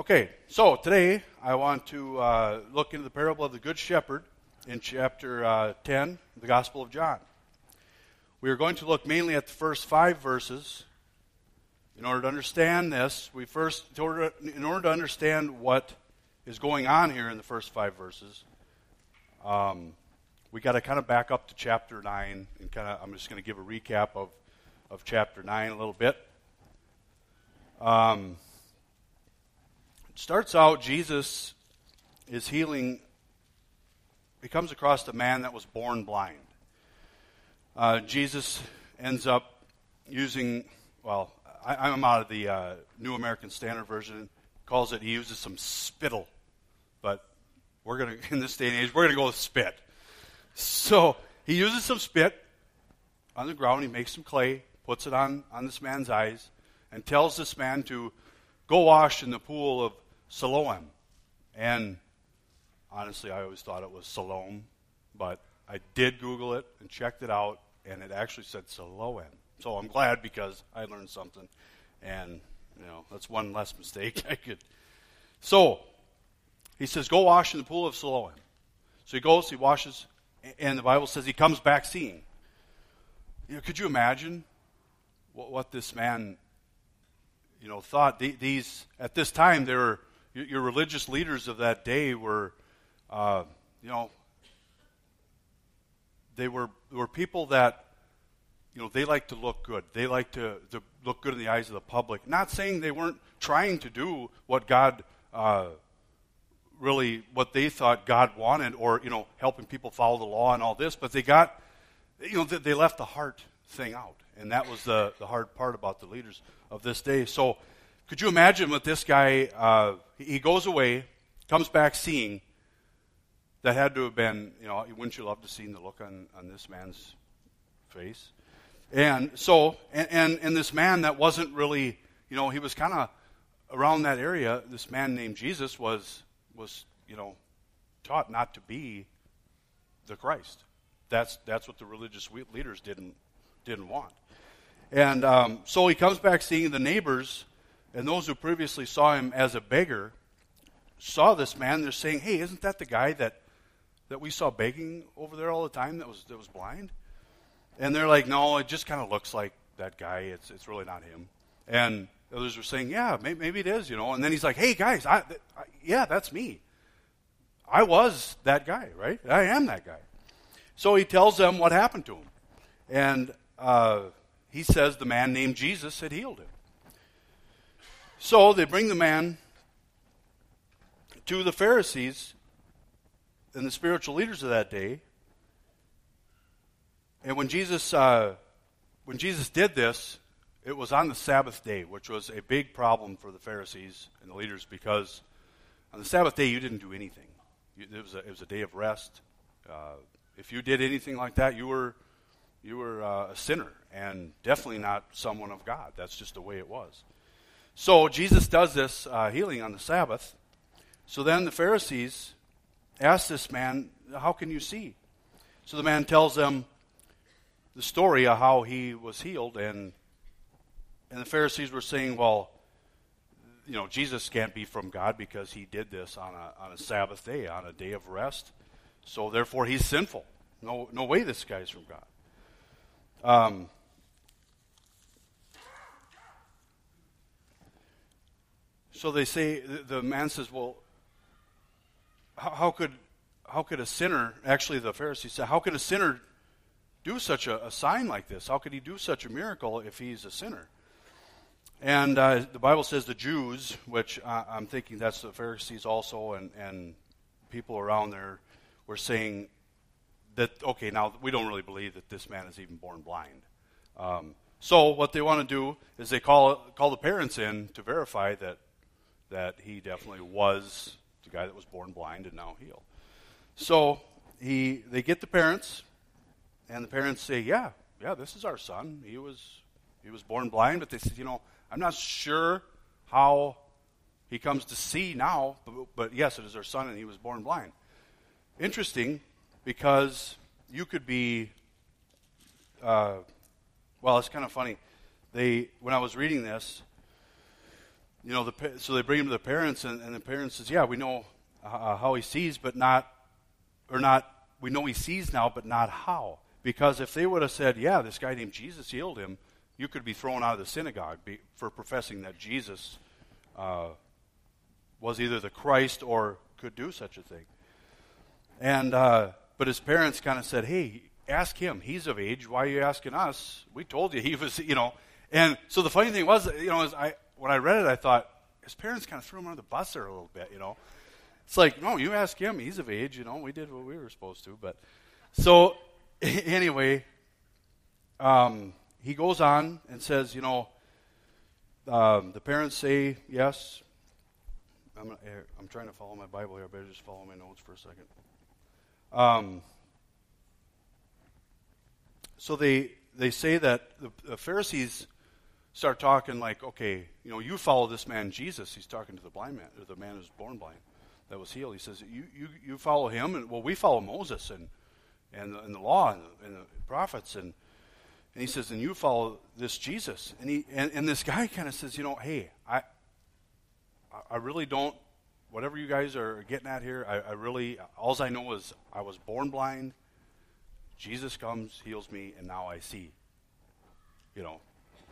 Okay, so today I want to uh, look into the parable of the Good Shepherd in chapter uh, 10, the Gospel of John. We are going to look mainly at the first five verses. In order to understand this, we first, in order, in order to understand what is going on here in the first five verses, um, we got to kind of back up to chapter 9 and kind of, I'm just going to give a recap of, of chapter 9 a little bit. Um, starts out, Jesus is healing, he comes across a man that was born blind. Uh, Jesus ends up using, well, I, am out of the uh, New American Standard Version, calls it, he uses some spittle. But we're going to, in this day and age, we're going to go with spit. So he uses some spit on the ground, he makes some clay, puts it on, on this man's eyes, and tells this man to go wash in the pool of Siloam. And honestly, I always thought it was Siloam, but I did Google it and checked it out, and it actually said Siloam. So I'm glad because I learned something, and you know that's one less mistake I could. So he says, "Go wash in the pool of Siloam." So he goes, he washes, and the Bible says he comes back seeing. You know, could you imagine what, what this man you know, thought these at this time there were your religious leaders of that day were, uh, you know, they were were people that, you know, they like to look good. They like to, to look good in the eyes of the public. Not saying they weren't trying to do what God. Uh, really what they thought God wanted, or you know, helping people follow the law and all this. But they got, you know, they left the heart thing out, and that was the the hard part about the leaders of this day. So, could you imagine what this guy? Uh, he goes away, comes back seeing. That had to have been, you know, wouldn't you love to see the look on, on this man's face? And so, and, and, and this man that wasn't really, you know, he was kind of around that area. This man named Jesus was, was, you know, taught not to be the Christ. That's, that's what the religious leaders didn't, didn't want. And um, so he comes back seeing the neighbors and those who previously saw him as a beggar saw this man. They're saying, "Hey, isn't that the guy that that we saw begging over there all the time that was that was blind?" And they're like, "No, it just kind of looks like that guy. It's it's really not him." And others were saying, "Yeah, maybe, maybe it is," you know. And then he's like, "Hey, guys, I, I, yeah, that's me. I was that guy, right? I am that guy." So he tells them what happened to him, and uh, he says the man named Jesus had healed him. So they bring the man to the Pharisees and the spiritual leaders of that day. And when Jesus, uh, when Jesus did this, it was on the Sabbath day, which was a big problem for the Pharisees and the leaders because on the Sabbath day you didn't do anything. it, was a, it was a day of rest. Uh, if you did anything like that, you were you were uh, a sinner and definitely not someone of God. That's just the way it was. So Jesus does this uh, healing on the Sabbath. So then the Pharisees ask this man, How can you see? So the man tells them the story of how he was healed, and, and the Pharisees were saying, Well, you know, Jesus can't be from God because he did this on a, on a Sabbath day, on a day of rest. So therefore, he's sinful. No, no way this guy's from God. Um, so they say, the man says, well, how, could, how could a sinner, actually the Pharisees said, how could a sinner do such a, a, sign like this? How could he do such a miracle if he's a sinner? And uh, the Bible says the Jews, which I, I'm thinking that's the Pharisees also, and, and people around there were saying, that, okay, now we don't really believe that this man is even born blind. Um, so what they want to do is they call, call the parents in to verify that, that he definitely was the guy that was born blind and now healed. So he, they get the parents, and the parents say, yeah, yeah, this is our son. He was, he was born blind, but they said, you know, I'm not sure how he comes to see now, but, but yes, it is our son, and he was born blind. Interesting, because you could be, uh, well, it's kind of funny. They, when I was reading this, you know, the, so they bring him to the parents, and, and the parents says, "Yeah, we know uh, how he sees, but not, or not. We know he sees now, but not how. Because if they would have said, "Yeah, this guy named Jesus healed him," you could be thrown out of the synagogue be, for professing that Jesus uh, was either the Christ or could do such a thing. And uh, but his parents kind of said, "Hey, ask him. He's of age. Why are you asking us? We told you he was, you know." And so the funny thing was, you know, as I when I read it, I thought his parents kind of threw him under the bus there a little bit, you know. It's like, no, you ask him. He's of age, you know. We did what we were supposed to, but so anyway, um, he goes on and says, you know, um, the parents say yes. I'm, I'm trying to follow my Bible here. I better just follow my notes for a second. Um, so they they say that the, the Pharisees start talking like, okay, you know, you follow this man Jesus. He's talking to the blind man, or the man who's born blind, that was healed. He says, you you, you follow him, and well, we follow Moses and and the, and the law and the, and the prophets, and and he says, and you follow this Jesus, and he and, and this guy kind of says, you know, hey, I I really don't. Whatever you guys are getting at here, I, I really, all I know is I was born blind. Jesus comes, heals me, and now I see. You know,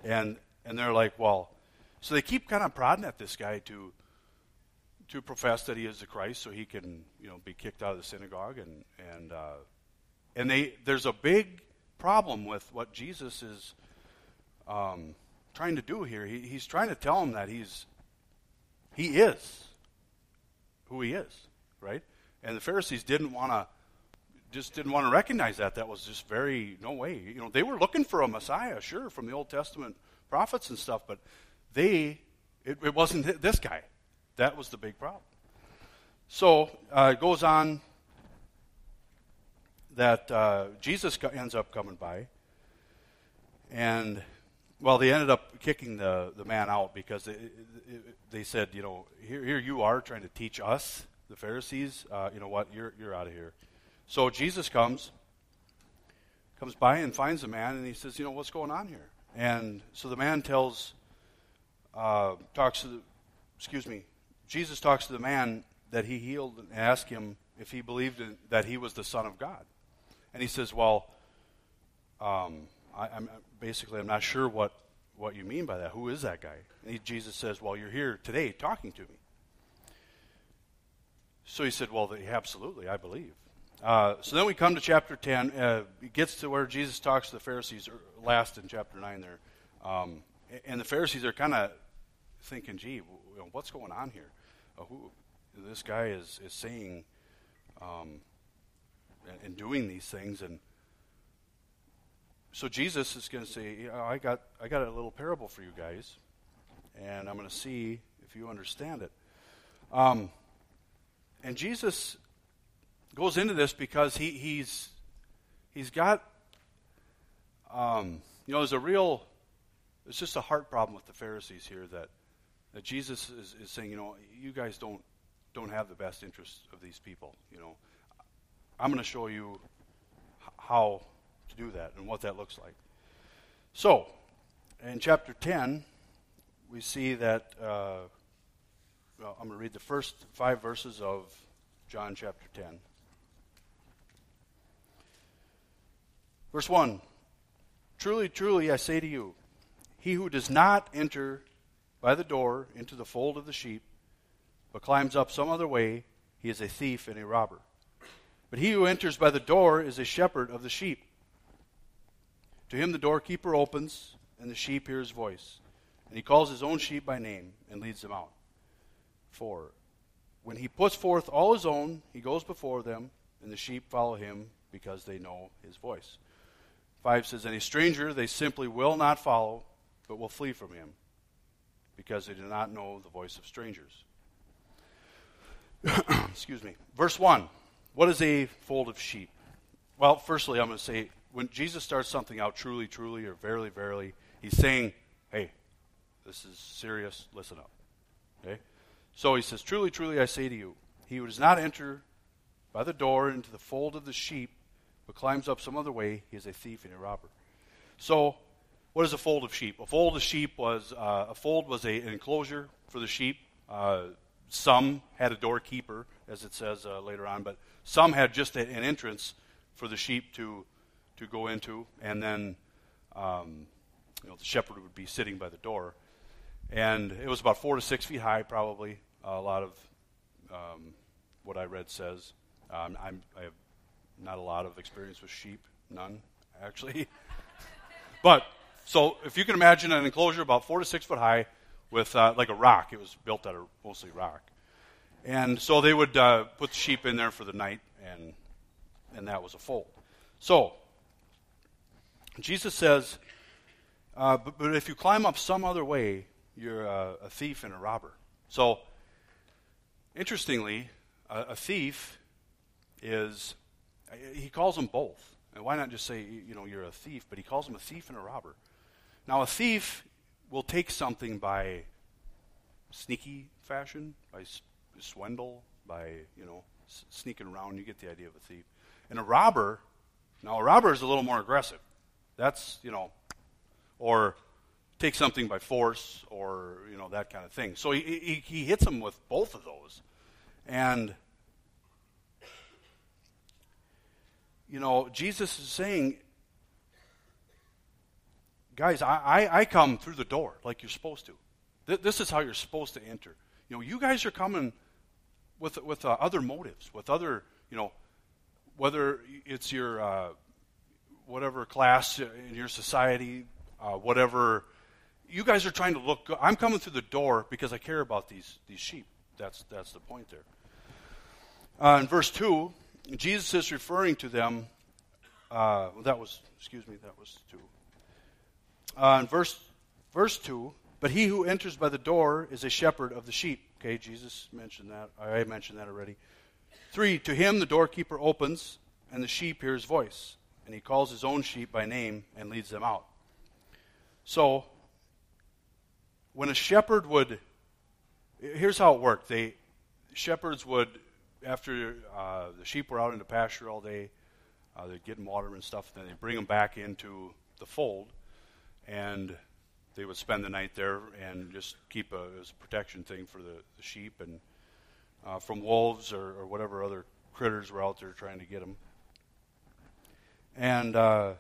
and and they're like, well, so they keep kind of prodding at this guy to to profess that he is the Christ, so he can you know be kicked out of the synagogue, and and uh, and they there's a big problem with what Jesus is um, trying to do here. He, he's trying to tell them that he's he is who he is, right? And the Pharisees didn't want to just didn't want to recognize that. That was just very no way. You know, they were looking for a Messiah, sure, from the Old Testament prophets and stuff, but they, it, it wasn't this guy. That was the big problem. So uh, it goes on that uh, Jesus ends up coming by, and well, they ended up kicking the, the man out because they, they said, you know, here, here you are trying to teach us, the Pharisees. Uh, you know what? You're, you're out of here. So Jesus comes, comes by and finds the man, and he says, you know, what's going on here? And so the man tells, uh, talks to the, excuse me, Jesus talks to the man that he healed and asked him if he believed in, that he was the Son of God. And he says, well, um, I, am basically, I'm not sure what, what you mean by that. Who is that guy? And he, Jesus says, well, you're here today talking to me. So he said, well, absolutely, I believe. Uh, so then we come to chapter 10. Uh, it gets to where Jesus talks to the Pharisees last in chapter 9 there. Um, and the Pharisees are kind of thinking, gee, what's going on here? Uh, who, this guy is, is saying um, and, and, doing these things. And so Jesus is going to say, I, got, I got a little parable for you guys, and I'm going to see if you understand it. Um, and Jesus goes into this because he, he's he's got um, you know there's a real it's just a heart problem with the Pharisees here that that Jesus is, is saying you know you guys don't don't have the best interests of these people you know. I'm going to show you how to do that and what that looks like. So in chapter 10 we see that uh, well, I'm going to read the first five verses of John chapter 10 Verse 1 Truly, truly, I say to you, he who does not enter by the door into the fold of the sheep, but climbs up some other way, he is a thief and a robber. But he who enters by the door is a shepherd of the sheep. To him the doorkeeper opens, and the sheep hear his voice. And he calls his own sheep by name and leads them out. For When he puts forth all his own, he goes before them, and the sheep follow him because they know his voice. 5 says, Any stranger they simply will not follow, but will flee from him, because they do not know the voice of strangers. Excuse me. Verse 1 What is a fold of sheep? Well, firstly, I'm going to say, when Jesus starts something out truly, truly, or verily, verily, he's saying, Hey, this is serious, listen up. Okay? So he says, Truly, truly, I say to you, he who does not enter by the door into the fold of the sheep, but climbs up some other way, he is a thief and a robber. So, what is a fold of sheep? A fold of sheep was uh, a fold was a, an enclosure for the sheep. Uh, some had a doorkeeper, as it says uh, later on, but some had just a, an entrance for the sheep to to go into, and then um, you know the shepherd would be sitting by the door, and it was about four to six feet high, probably. a lot of um, what I read says. Um, i have not a lot of experience with sheep, none actually, but so if you can imagine an enclosure about four to six foot high with uh, like a rock, it was built out of mostly rock. And so they would uh, put the sheep in there for the night, and, and that was a fold. So, Jesus says, uh, but, but, if you climb up some other way, you're a, a thief and a robber. So, interestingly, a, a thief is, he calls them both. And why not just say, you know, you're a thief? But he calls them a thief and a robber. Now, a thief will take something by sneaky fashion, by swindle, by, you know, sneaking around. You get the idea of a thief. And a robber, now a robber is a little more aggressive. That's, you know, or take something by force or, you know, that kind of thing. So he, he, he hits them with both of those. And, you know, Jesus is saying guys, I, I, I, come through the door like you're supposed to. Th- this is how you're supposed to enter. You know, you guys are coming with with uh, other motives, with other, you know, whether it's your uh, whatever class in your society, uh, whatever. You guys are trying to look. Good. I'm coming through the door because I care about these these sheep. That's that's the point there. Uh, in verse two, Jesus is referring to them. Uh, that was excuse me. That was two uh, in verse, verse 2, but he who enters by the door is a shepherd of the sheep. Okay, Jesus mentioned that. I mentioned that already. 3, to him the doorkeeper opens, and the sheep hear his voice, and he calls his own sheep by name and leads them out. So, when a shepherd would, here's how it worked. They, shepherds would, after uh, the sheep were out in the pasture all day, uh, they'd get water and stuff, then they'd bring them back into the fold and they would spend the night there and just keep a, as a protection thing for the, the sheep and uh, from wolves or, or, whatever other critters were out there trying to get them. And uh,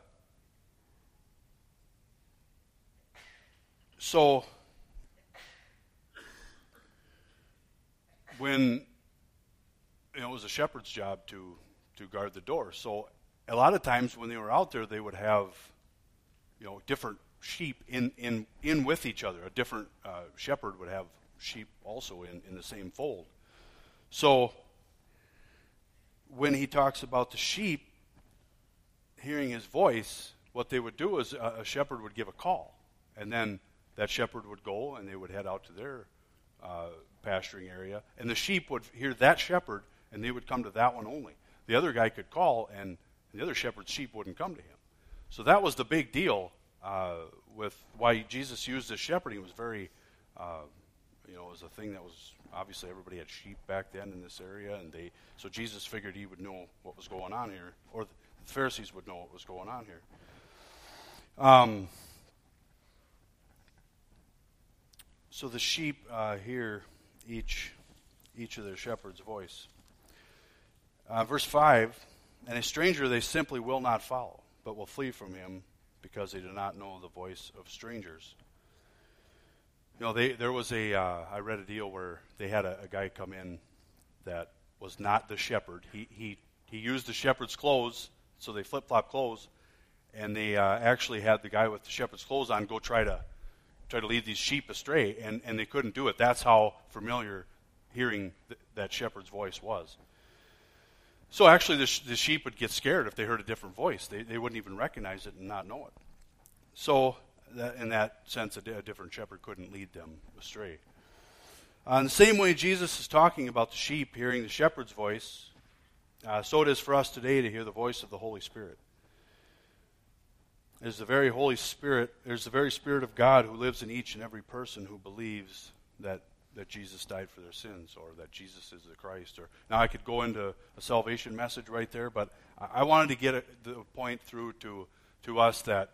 so when you know, it was a shepherd's job to to guard the door. So a lot of times when they were out there, they would have you know different sheep in, in, in with each other. A different uh, shepherd would have sheep also in, in the same fold. So when he talks about the sheep hearing his voice, what they would do is a, a shepherd would give a call, and then that shepherd would go and they would head out to their uh, pasturing area, and the sheep would hear that shepherd and they would come to that one only. The other guy could call, and the other shepherd's sheep wouldn't come to him. So that was the big deal uh, with why Jesus used this shepherding It was very, uh, you know, it was a thing that was obviously everybody had sheep back then in this area, and they so Jesus figured he would know what was going on here, or the Pharisees would know what was going on here. Um, so the sheep uh, hear each each of their shepherd's voice. Uh, verse five, and a stranger they simply will not follow, but will flee from him because they do not know the voice of strangers. You know, they, there was a. Uh, I read a deal where they had a, a guy come in that was not the shepherd. He, he, he used the shepherd's clothes, so they flip flop clothes, and they uh, actually had the guy with the shepherd's clothes on go try to try to lead these sheep astray, and, and they couldn't do it. That's how familiar hearing th- that shepherd's voice was. So actually, the, sh- the, sheep would get scared if they heard a different voice. They, they wouldn't even recognize it and not know it. So, that, in that sense, a, a, different shepherd couldn't lead them astray. Uh, in the same way, Jesus is talking about the sheep hearing the shepherd's voice, uh, so it is for us today to hear the voice of the Holy Spirit. There's the very Holy Spirit, there's the very Spirit of God who lives in each and every person who believes that that Jesus died for their sins or that Jesus is the Christ. Or now I could go into a salvation message right there, but I, I wanted to get a, the point through to to us that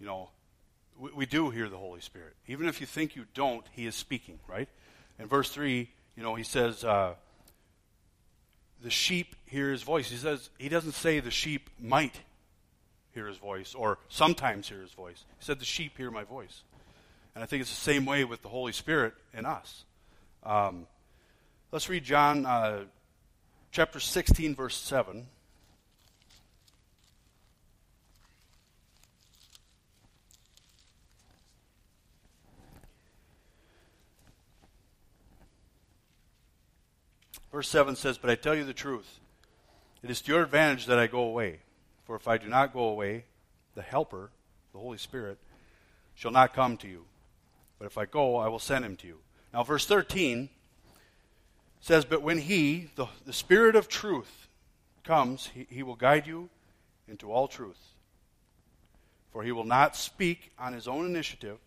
you know we, we do hear the Holy Spirit. Even if you think you don't, He is speaking, right? In verse 3, you know, He says, uh, the sheep hear His voice. He says, He doesn't say the sheep might hear His voice or sometimes hear His voice. He said, the sheep hear my voice. And I think it's the same way with the Holy Spirit in us. Um, let's read John uh, chapter 16, verse 7. Verse 7 says, But I tell you the truth. It is to your advantage that I go away. For if I do not go away, the Helper, the Holy Spirit, shall not come to you. But if I go, I will send him to you. Now, verse 13 says, But when he, the, the Spirit of truth, comes, he, he will guide you into all truth. For he will not speak on his own initiative,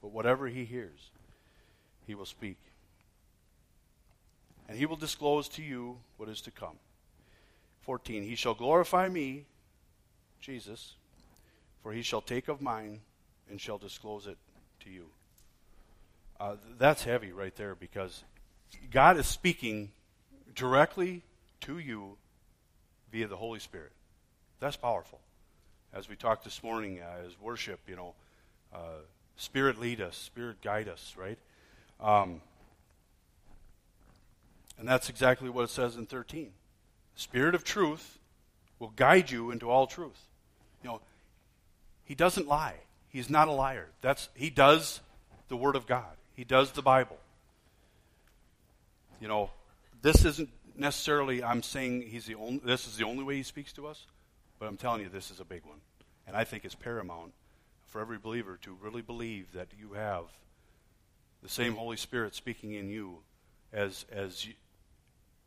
but whatever he hears, he will speak and he will disclose to you what is to come. 14. He shall glorify me, Jesus, for he shall take of mine and shall disclose it to you. Uh, that's heavy right there because God is speaking directly to you via the Holy Spirit. That's powerful. As we talked this morning, uh, as worship, you know, uh, Spirit lead us, Spirit guide us, right? Um, and that's exactly what it says in 13. Spirit of truth will guide you into all truth. You know, he doesn't lie. He's not a liar. That's he does the word of God. He does the Bible. You know, this isn't necessarily I'm saying he's the only this is the only way he speaks to us, but I'm telling you this is a big one. And I think it's paramount for every believer to really believe that you have the same Holy Spirit speaking in you as as you,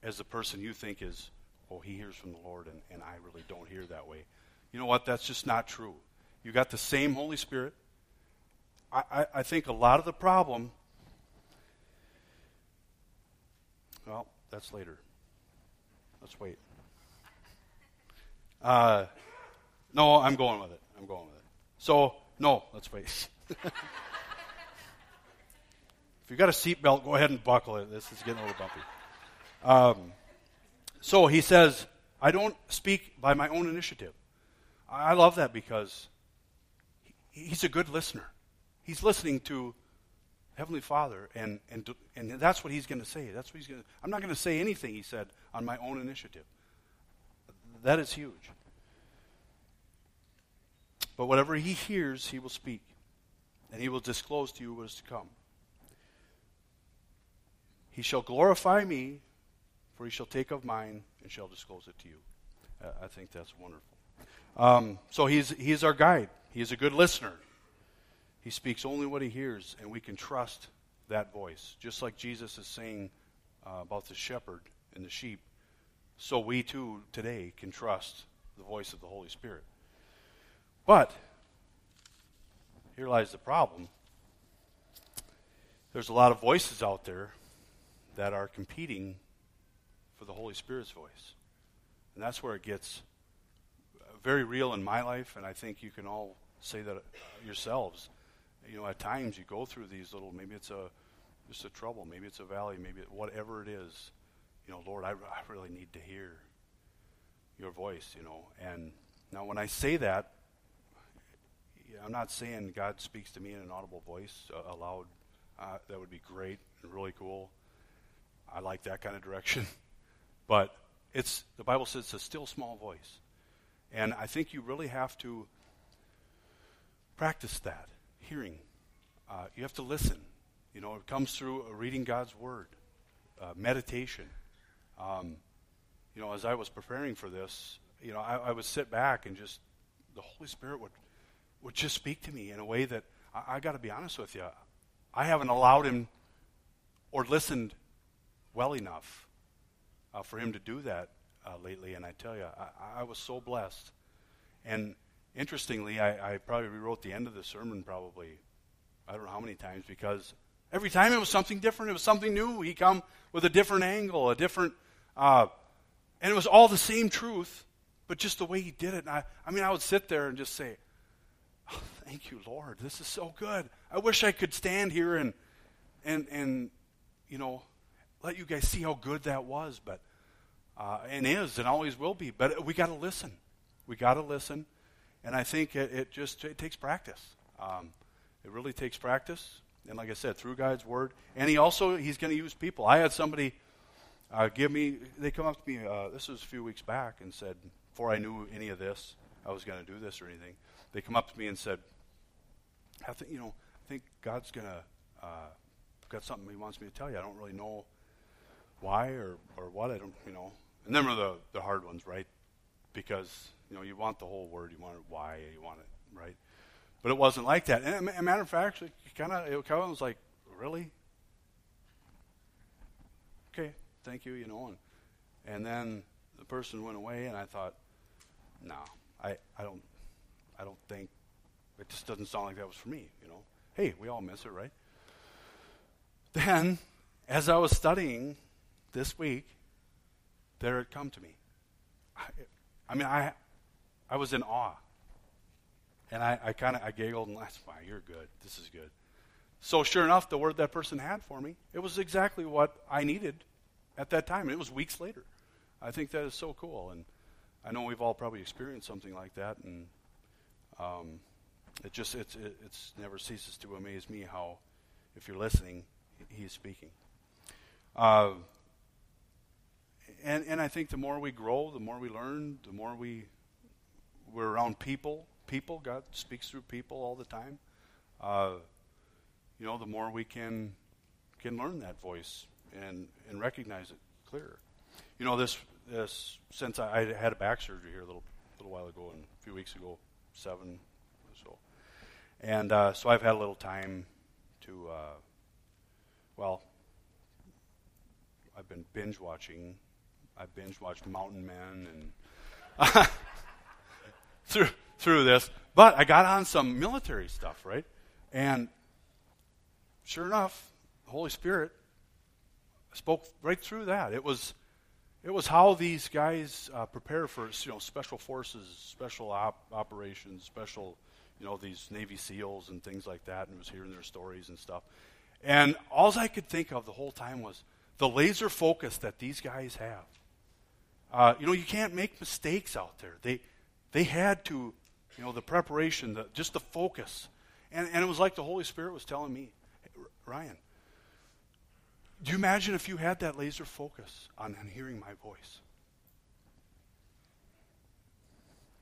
as the person you think is, oh, he hears from the Lord, and, and I really don't hear that way. You know what? That's just not true. You got the same Holy Spirit. I, I, think a lot of the problem, well, that's later. Let's wait. Uh, no, I'm going with it. I'm going with it. So, no, let's wait. if you've got a seatbelt, go ahead and buckle it. This is getting a little bumpy. Um, so he says, I don't speak by my own initiative. I love that because he's a good listener. He's listening to Heavenly Father, and, and, and that's what he's going to say. That's what he's going to, I'm not going to say anything, he said, on my own initiative. That is huge. But whatever he hears, he will speak, and he will disclose to you what is to come. He shall glorify me, for he shall take of mine and shall disclose it to you. I think that's wonderful. Um, so he's, he's our guide. He is a good listener. He speaks only what he hears, and we can trust that voice. Just like Jesus is saying uh, about the shepherd and the sheep, so we too today can trust the voice of the Holy Spirit. But here lies the problem. There's a lot of voices out there that are competing for the Holy Spirit's voice. And that's where it gets very real in my life, and I think you can all say that yourselves. You know, at times you go through these little, maybe it's a just a trouble, maybe it's a valley, maybe it, whatever it is. You know, Lord, I, I really need to hear your voice, you know. And now when I say that, I'm not saying God speaks to me in an audible voice, uh, aloud. Uh, that would be great and really cool. I like that kind of direction. But it's the Bible says it's a still small voice. And I think you really have to practice that, hearing. Uh, you have to listen. You know, it comes through reading God's Word, uh, meditation. Um, you know, as I was preparing for this, you know, I, I, would sit back and just, the Holy Spirit would, would just speak to me in a way that, I, I got to be honest with you, I haven't allowed Him or listened well enough uh, for him to do that uh, lately. And I tell you, I, I, was so blessed. And interestingly, I, I, probably rewrote the end of the sermon probably, I don't know how many times, because every time it was something different. It was something new. He come with a different angle, a different, uh, and it was all the same truth, but just the way he did it. And I, I mean, I would sit there and just say, oh, thank you, Lord. This is so good. I wish I could stand here and, and, and you know, let you guys see how good that was, but, uh, and is and always will be. But we got to listen. We got to listen. And I think it, it just it takes practice. Um, it really takes practice. And like I said, through God's word. And he also, he's going to use people. I had somebody uh, give me, they come up to me, uh, this was a few weeks back, and said, before I knew any of this, I was going to do this or anything, they come up to me and said, I think, you know, I think God's going to, uh, got something he wants me to tell you. I don't really know why or, or what. I don't, you know. And them are the, the hard ones, right? Because, you know, you want the whole word. You want it why, you want it, right? But it wasn't like that. And a matter of fact, it kind of, of was like, really? Okay, thank you, you know. And, and then the person went away, and I thought, no, I, I don't, I don't think, it just doesn't sound like that was for me, you know. Hey, we all miss it, right? Then, as I was studying this week, there it come to me. I, I mean, I, I was in awe. And I, I kind of I giggled and laughed. Wow, you're good. This is good. So sure enough, the word that person had for me, it was exactly what I needed at that time. It was weeks later. I think that is so cool. And I know we've all probably experienced something like that. And um, it just it's it it's never ceases to amaze me how, if you're listening, he is speaking. Uh, and and I think the more we grow, the more we learn, the more we we're around people. People, God speaks through people all the time. Uh, you know, the more we can can learn that voice and and recognize it clearer. You know, this this since I, I had a back surgery here a little little while ago and a few weeks ago, seven or so, and uh, so I've had a little time to uh, well, I've been binge watching. I binge watched Mountain Men and through through this, but I got on some military stuff, right? And sure enough, the Holy Spirit spoke right through that. It was it was how these guys uh, prepare for you know special forces, special op- operations, special you know these Navy SEALs and things like that, and was hearing their stories and stuff. And all I could think of the whole time was the laser focus that these guys have. Uh, you know, you can't make mistakes out there. They, they had to, you know, the preparation, the, just the focus. And, and it was like the Holy Spirit was telling me, hey, Ryan, do you imagine if you had that laser focus on, on hearing my voice?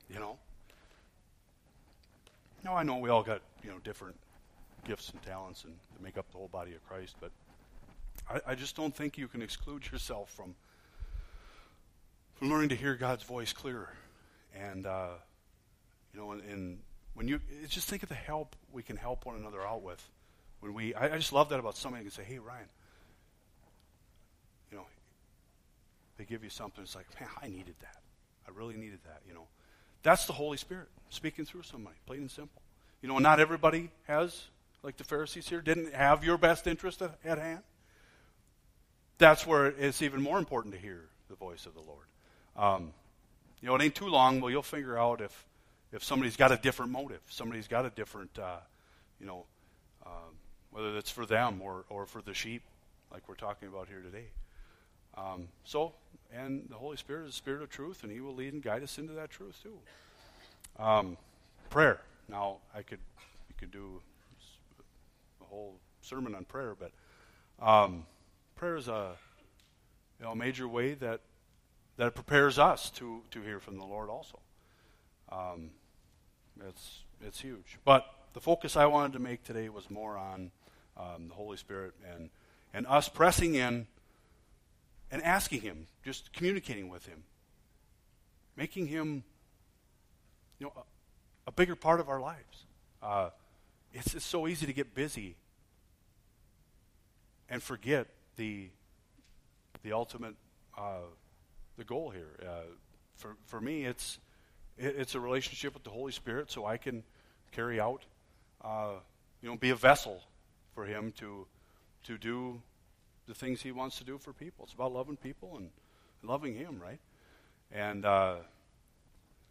You know? Now, I know we all got, you know, different gifts and talents and make up the whole body of Christ. But I, I just don't think you can exclude yourself from from learning to hear God's voice clearer. And uh, you know, and, when you just think of the help we can help one another out with. When we, I, I just love that about somebody who can say, "Hey, Ryan." You know, they give you something. It's like, man, I needed that. I really needed that. You know, that's the Holy Spirit speaking through somebody, plain and simple. You know, not everybody has like the Pharisees here, didn't have your best interest at, at hand, that's where it's even more important to hear the voice of the Lord. Um, you know, it ain't too long, Well, you'll figure out if, if somebody's got a different motive, somebody's got a different, uh, you know, uh, whether it's for them or, or for the sheep, like we're talking about here today. Um, so, and the Holy Spirit is the Spirit of truth, and He will lead and guide us into that truth too. Um, prayer. Now, I could, you could do a whole sermon on prayer, but um, prayer is a you know, major way that that prepares us to to hear from the Lord. Also, um, it's it's huge. But the focus I wanted to make today was more on um, the Holy Spirit and and us pressing in and asking Him, just communicating with Him, making Him you know a, a bigger part of our lives. Uh, it's, it's so easy to get busy and forget the the ultimate uh, the goal here. Uh, for for me, it's it, it's a relationship with the Holy Spirit, so I can carry out, uh, you know, be a vessel for Him to to do the things He wants to do for people. It's about loving people and loving Him, right? And uh,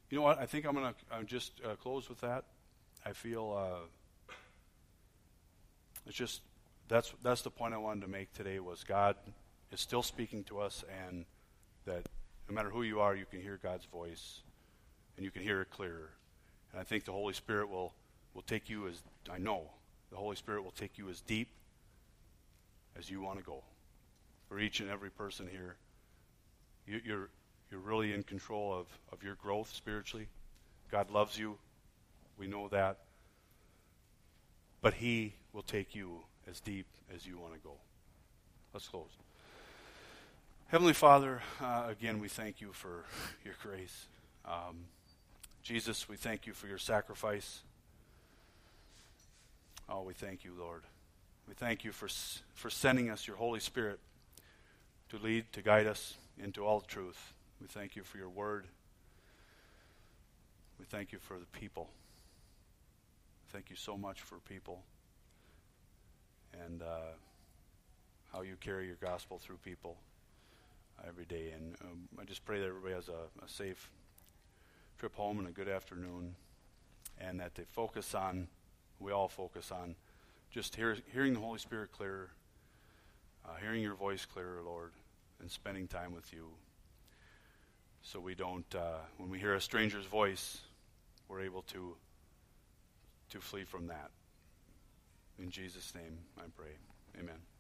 you know what? I think I'm to I'm just uh, close with that. I feel uh, it's just that's that's the point I wanted to make today was God is still speaking to us, and that no matter who you are, you can hear God's voice, and you can hear it clearer. And I think the Holy Spirit will will take you as I know the Holy Spirit will take you as deep as you want to go. For each and every person here, you, you're you're really in control of, of your growth spiritually. God loves you. We know that. But He will take you as deep as you want to go. Let's close. Heavenly Father, uh, again, we thank you for your grace. Um, Jesus, we thank you for your sacrifice. Oh, we thank you, Lord. We thank you for, for sending us your Holy Spirit to lead, to guide us into all truth. We thank you for your word. We thank you for the people. Thank you so much for people and uh, how you carry your gospel through people every day. And um, I just pray that everybody has a, a safe trip home and a good afternoon, and that they focus on, we all focus on, just hear, hearing the Holy Spirit clearer, uh, hearing your voice clearer, Lord, and spending time with you. So we don't, uh, when we hear a stranger's voice, we're able to to flee from that. In Jesus' name, I pray. Amen.